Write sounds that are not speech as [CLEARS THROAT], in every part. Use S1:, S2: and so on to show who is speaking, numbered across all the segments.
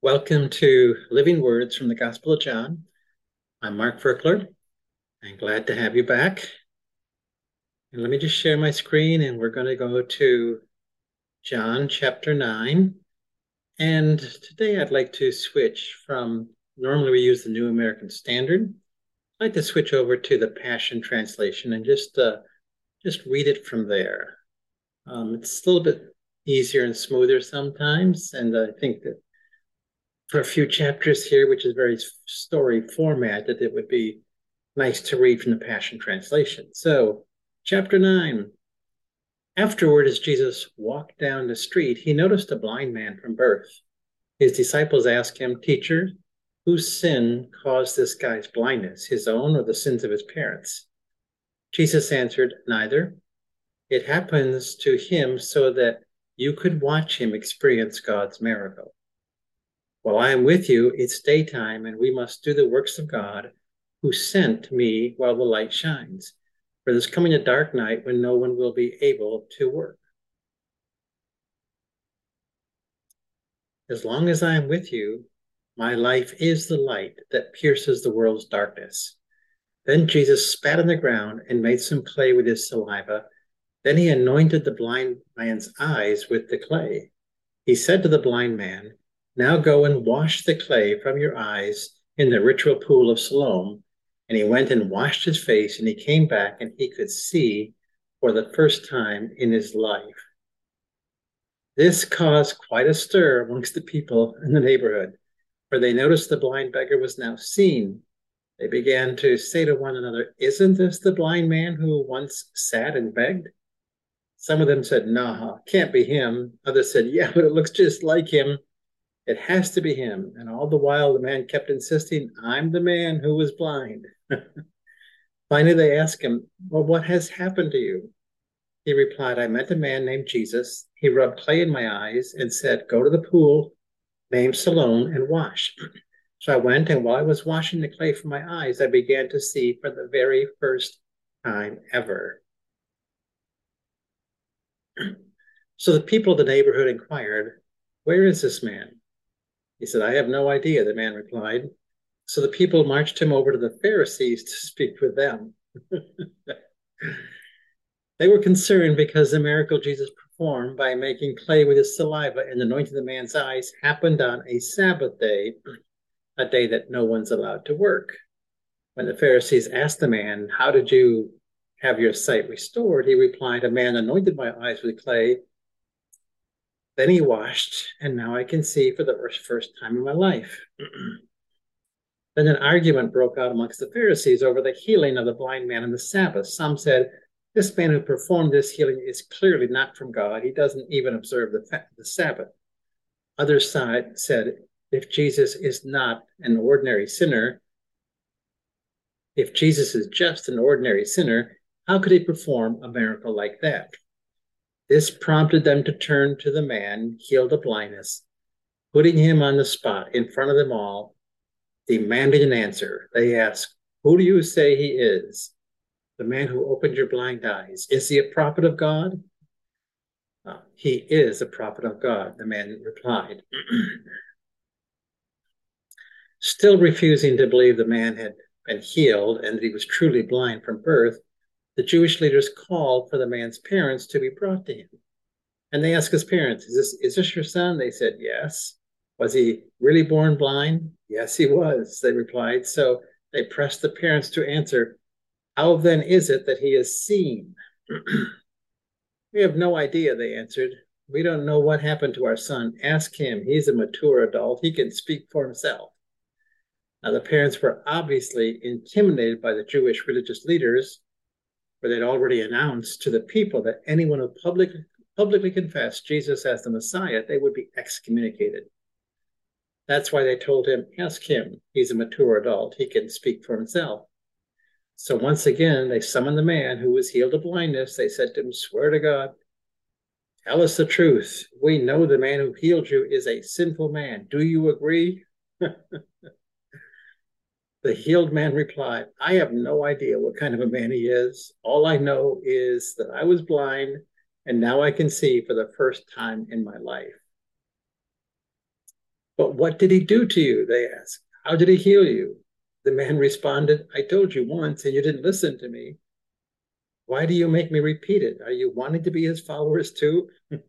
S1: Welcome to Living Words from the Gospel of John. I'm Mark Virkler. I'm glad to have you back. And let me just share my screen, and we're going to go to John chapter 9. And today I'd like to switch from normally we use the New American Standard. I'd like to switch over to the Passion Translation and just uh, just read it from there. Um, it's a little bit easier and smoother sometimes, and I think that for a few chapters here, which is very story format, that it would be nice to read from the Passion Translation. So, chapter 9. Afterward, as Jesus walked down the street, he noticed a blind man from birth. His disciples asked him, Teacher, whose sin caused this guy's blindness, his own or the sins of his parents? Jesus answered, Neither. It happens to him so that you could watch him experience God's miracle. While I am with you, it's daytime, and we must do the works of God who sent me while the light shines. For there's coming a dark night when no one will be able to work. As long as I am with you, my life is the light that pierces the world's darkness. Then Jesus spat on the ground and made some clay with his saliva. Then he anointed the blind man's eyes with the clay. He said to the blind man, now go and wash the clay from your eyes in the ritual pool of Siloam. And he went and washed his face, and he came back, and he could see for the first time in his life. This caused quite a stir amongst the people in the neighborhood, for they noticed the blind beggar was now seen. They began to say to one another, Isn't this the blind man who once sat and begged? Some of them said, Nah, can't be him. Others said, Yeah, but it looks just like him. It has to be him. And all the while, the man kept insisting, I'm the man who was blind. [LAUGHS] Finally, they asked him, Well, what has happened to you? He replied, I met a man named Jesus. He rubbed clay in my eyes and said, Go to the pool named Siloam and wash. [CLEARS THROAT] So I went, and while I was washing the clay from my eyes, I began to see for the very first time ever. [CLEARS THROAT] So the people of the neighborhood inquired, Where is this man? He said, I have no idea, the man replied. So the people marched him over to the Pharisees to speak with them. [LAUGHS] they were concerned because the miracle Jesus performed by making clay with his saliva and anointing the man's eyes happened on a Sabbath day, a day that no one's allowed to work. When the Pharisees asked the man, How did you have your sight restored? He replied, A man anointed my eyes with clay then he washed, and now I can see for the first time in my life. [CLEARS THROAT] then an argument broke out amongst the Pharisees over the healing of the blind man on the Sabbath. Some said, This man who performed this healing is clearly not from God. He doesn't even observe the, the Sabbath. Others side said, If Jesus is not an ordinary sinner, if Jesus is just an ordinary sinner, how could he perform a miracle like that? This prompted them to turn to the man healed of blindness, putting him on the spot in front of them all, demanding an answer. They asked, Who do you say he is? The man who opened your blind eyes. Is he a prophet of God? Uh, he is a prophet of God, the man replied. [CLEARS THROAT] Still refusing to believe the man had been healed and that he was truly blind from birth, the Jewish leaders called for the man's parents to be brought to him. And they asked his parents, Is this, is this your son? They said, Yes. Was he really born blind? Yes, he was, they replied. So they pressed the parents to answer, How then is it that he is seen? [CLEARS THROAT] we have no idea, they answered. We don't know what happened to our son. Ask him. He's a mature adult. He can speak for himself. Now, the parents were obviously intimidated by the Jewish religious leaders where they'd already announced to the people that anyone who public, publicly confessed Jesus as the Messiah, they would be excommunicated. That's why they told him, ask him. He's a mature adult. He can speak for himself. So once again, they summoned the man who was healed of blindness. They said to him, Swear to God, tell us the truth. We know the man who healed you is a sinful man. Do you agree? [LAUGHS] The healed man replied, I have no idea what kind of a man he is. All I know is that I was blind and now I can see for the first time in my life. But what did he do to you? They asked. How did he heal you? The man responded, I told you once and you didn't listen to me. Why do you make me repeat it? Are you wanting to be his followers too? [LAUGHS]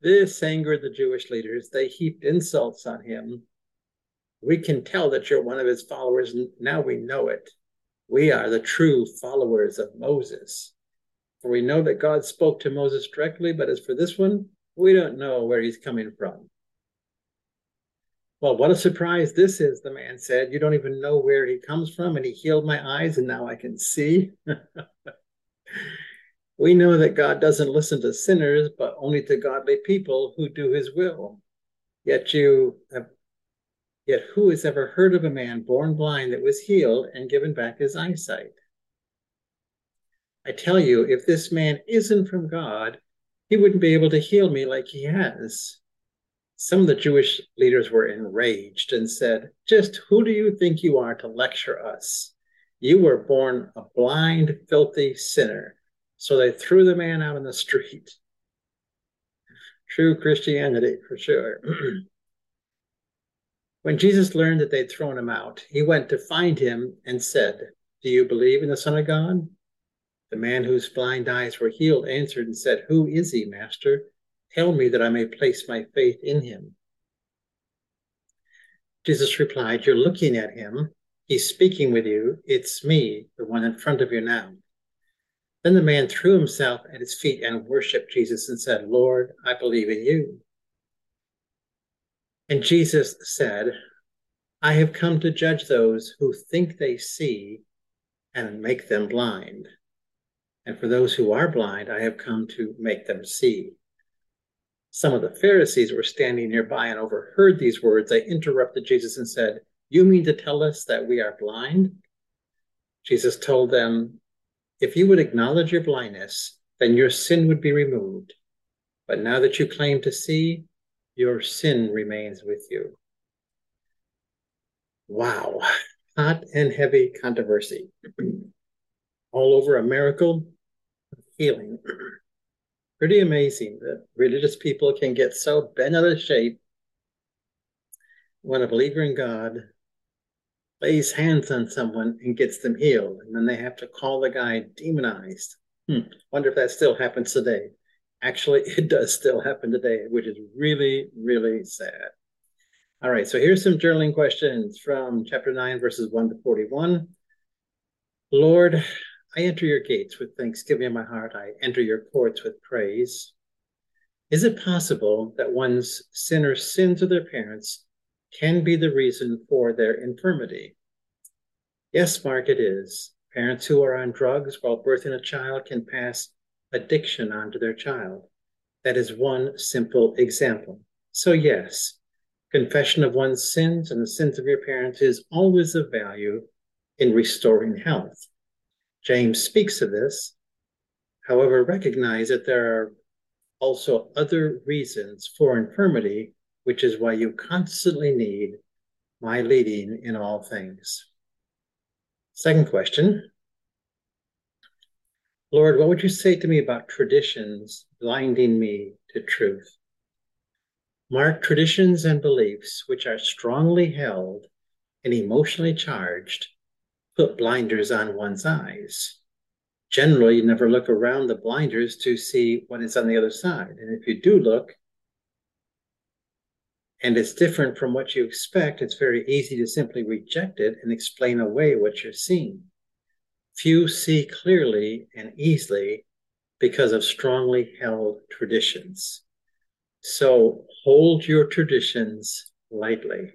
S1: this angered the Jewish leaders. They heaped insults on him. We can tell that you're one of his followers. Now we know it. We are the true followers of Moses. For we know that God spoke to Moses directly, but as for this one, we don't know where he's coming from. Well, what a surprise this is, the man said. You don't even know where he comes from, and he healed my eyes, and now I can see. [LAUGHS] we know that God doesn't listen to sinners, but only to godly people who do his will. Yet you have Yet who has ever heard of a man born blind that was healed and given back his eyesight? I tell you, if this man isn't from God, he wouldn't be able to heal me like he has. Some of the Jewish leaders were enraged and said, Just who do you think you are to lecture us? You were born a blind, filthy sinner. So they threw the man out on the street. True Christianity, for sure. [CLEARS THROAT] When Jesus learned that they'd thrown him out, he went to find him and said, Do you believe in the Son of God? The man whose blind eyes were healed answered and said, Who is he, Master? Tell me that I may place my faith in him. Jesus replied, You're looking at him. He's speaking with you. It's me, the one in front of you now. Then the man threw himself at his feet and worshiped Jesus and said, Lord, I believe in you. And Jesus said, I have come to judge those who think they see and make them blind. And for those who are blind, I have come to make them see. Some of the Pharisees were standing nearby and overheard these words. They interrupted Jesus and said, You mean to tell us that we are blind? Jesus told them, If you would acknowledge your blindness, then your sin would be removed. But now that you claim to see, your sin remains with you. Wow, hot and heavy controversy. All over a miracle healing. Pretty amazing that religious people can get so bent out of shape when a believer in God lays hands on someone and gets them healed, and then they have to call the guy demonized. Hmm. Wonder if that still happens today. Actually, [LAUGHS] it does still happen today, which is really, really sad. All right, so here's some journaling questions from chapter 9, verses 1 to 41. Lord, I enter your gates with thanksgiving in my heart. I enter your courts with praise. Is it possible that one's sinner sins of their parents can be the reason for their infirmity? Yes, Mark, it is. Parents who are on drugs while birthing a child can pass addiction onto their child. That is one simple example. So, yes, confession of one's sins and the sins of your parents is always of value in restoring health. James speaks of this. However, recognize that there are also other reasons for infirmity, which is why you constantly need my leading in all things. Second question Lord, what would you say to me about traditions blinding me to truth? Mark traditions and beliefs which are strongly held and emotionally charged put blinders on one's eyes. Generally, you never look around the blinders to see what is on the other side. And if you do look, and it's different from what you expect, it's very easy to simply reject it and explain away what you're seeing. Few see clearly and easily because of strongly held traditions. So hold your traditions lightly.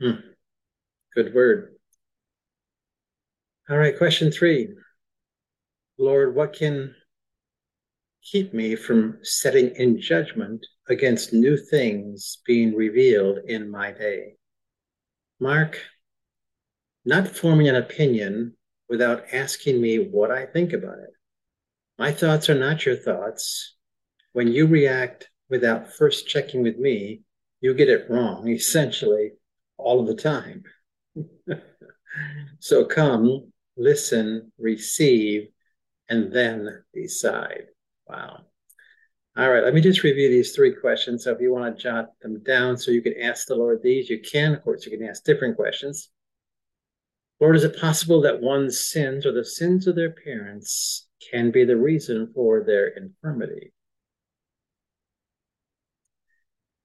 S1: Hmm. Good word. All right, question three. Lord, what can keep me from setting in judgment against new things being revealed in my day? Mark, not forming an opinion without asking me what I think about it. My thoughts are not your thoughts. When you react without first checking with me, you get it wrong, [LAUGHS] essentially, all of the time. [LAUGHS] so come, listen, receive, and then decide. Wow. All right, let me just review these three questions. So if you want to jot them down so you can ask the Lord these, you can. Of course, you can ask different questions. Lord, is it possible that one's sins or the sins of their parents can be the reason for their infirmity?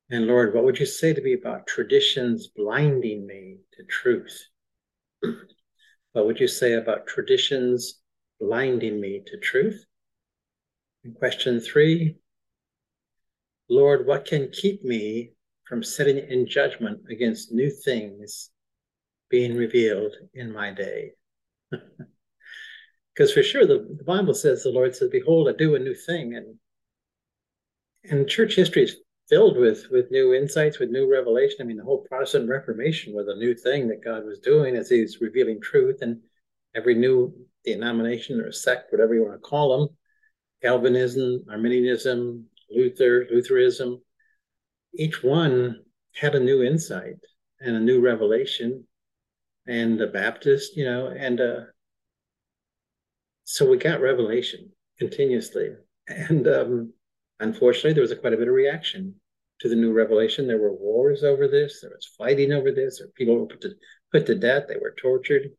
S1: And Lord, what would you say to me about traditions blinding me to truth? [CLEARS THROAT] what would you say about traditions blinding me to truth? And question three, Lord, what can keep me from sitting in judgment against new things being revealed in my day? [LAUGHS] Because for sure, the, the, Bible says, the Lord says, Behold, I do a new thing. And, and church history is filled with, with new insights, with new revelation. I mean, the whole Protestant Reformation was a new thing that God was doing as He's revealing truth. And every new denomination or sect, whatever you want to call them, Calvinism, Arminianism, Luther, Lutheranism, each one had a new insight and a new revelation. And the Baptist, you know, and uh, so we got revelation continuously. And um, unfortunately, there was a, quite a bit of reaction to the new revelation. There were wars over this. There was fighting over this. Or people were put to, put to death. They were tortured.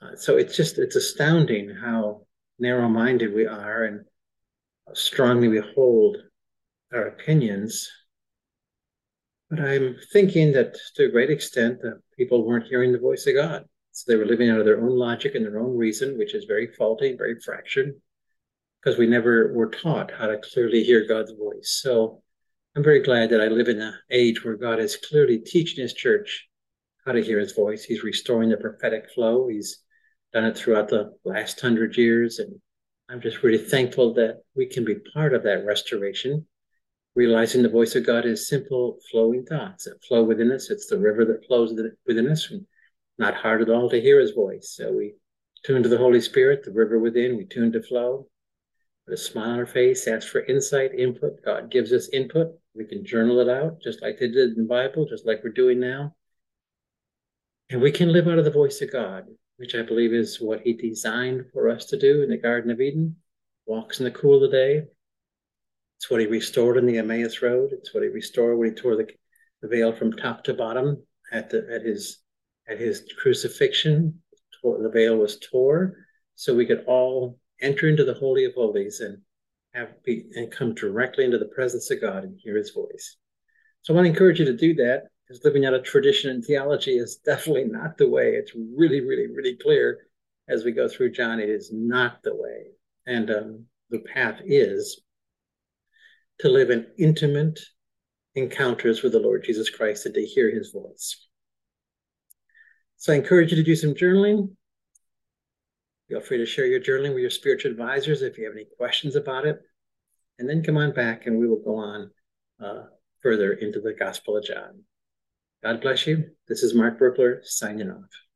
S1: Uh, so it's just it's astounding how narrow-minded we are and strongly we hold our opinions. But I'm thinking that to a great extent that people weren't hearing the voice of God. So they were living out of their own logic and their own reason, which is very faulty, very fractured, because we never were taught how to clearly hear God's voice. So I'm very glad that I live in an age where God is clearly teaching his church how to hear his voice. He's restoring the prophetic flow. He's done it throughout the last hundred years. And I'm just really thankful that we can be part of that restoration, realizing the voice of God is simple flowing thoughts that flow within us. It's the river that flows within us, not hard at all to hear his voice. So we tune to the Holy Spirit, the river within, we tune to flow. With a smile on our face, ask for insight, input. God gives us input. We can journal it out, just like they did in the Bible, just like we're doing now. And we can live out of the voice of God which I believe is what he designed for us to do in the Garden of Eden, walks in the cool of the day. It's what he restored in the Emmaus Road. It's what he restored when he tore the, the veil from top to bottom at the at his at his crucifixion. The veil was tore, so we could all enter into the Holy of Holies and have be and come directly into the presence of God and hear his voice. So I want to encourage you to do that because living out a tradition and theology is [LAUGHS] definitely not the way. It's really, really, really clear as we go through John. It is not the way. And um, the path is to live in intimate encounters with the Lord Jesus Christ and to hear his voice. So I encourage you to do some journaling. Feel free to share your journaling with your spiritual advisors if you have any questions about it. And then come on back and we will go on uh, further into the Gospel of John. God bless you. This is Mark Virkler signing off.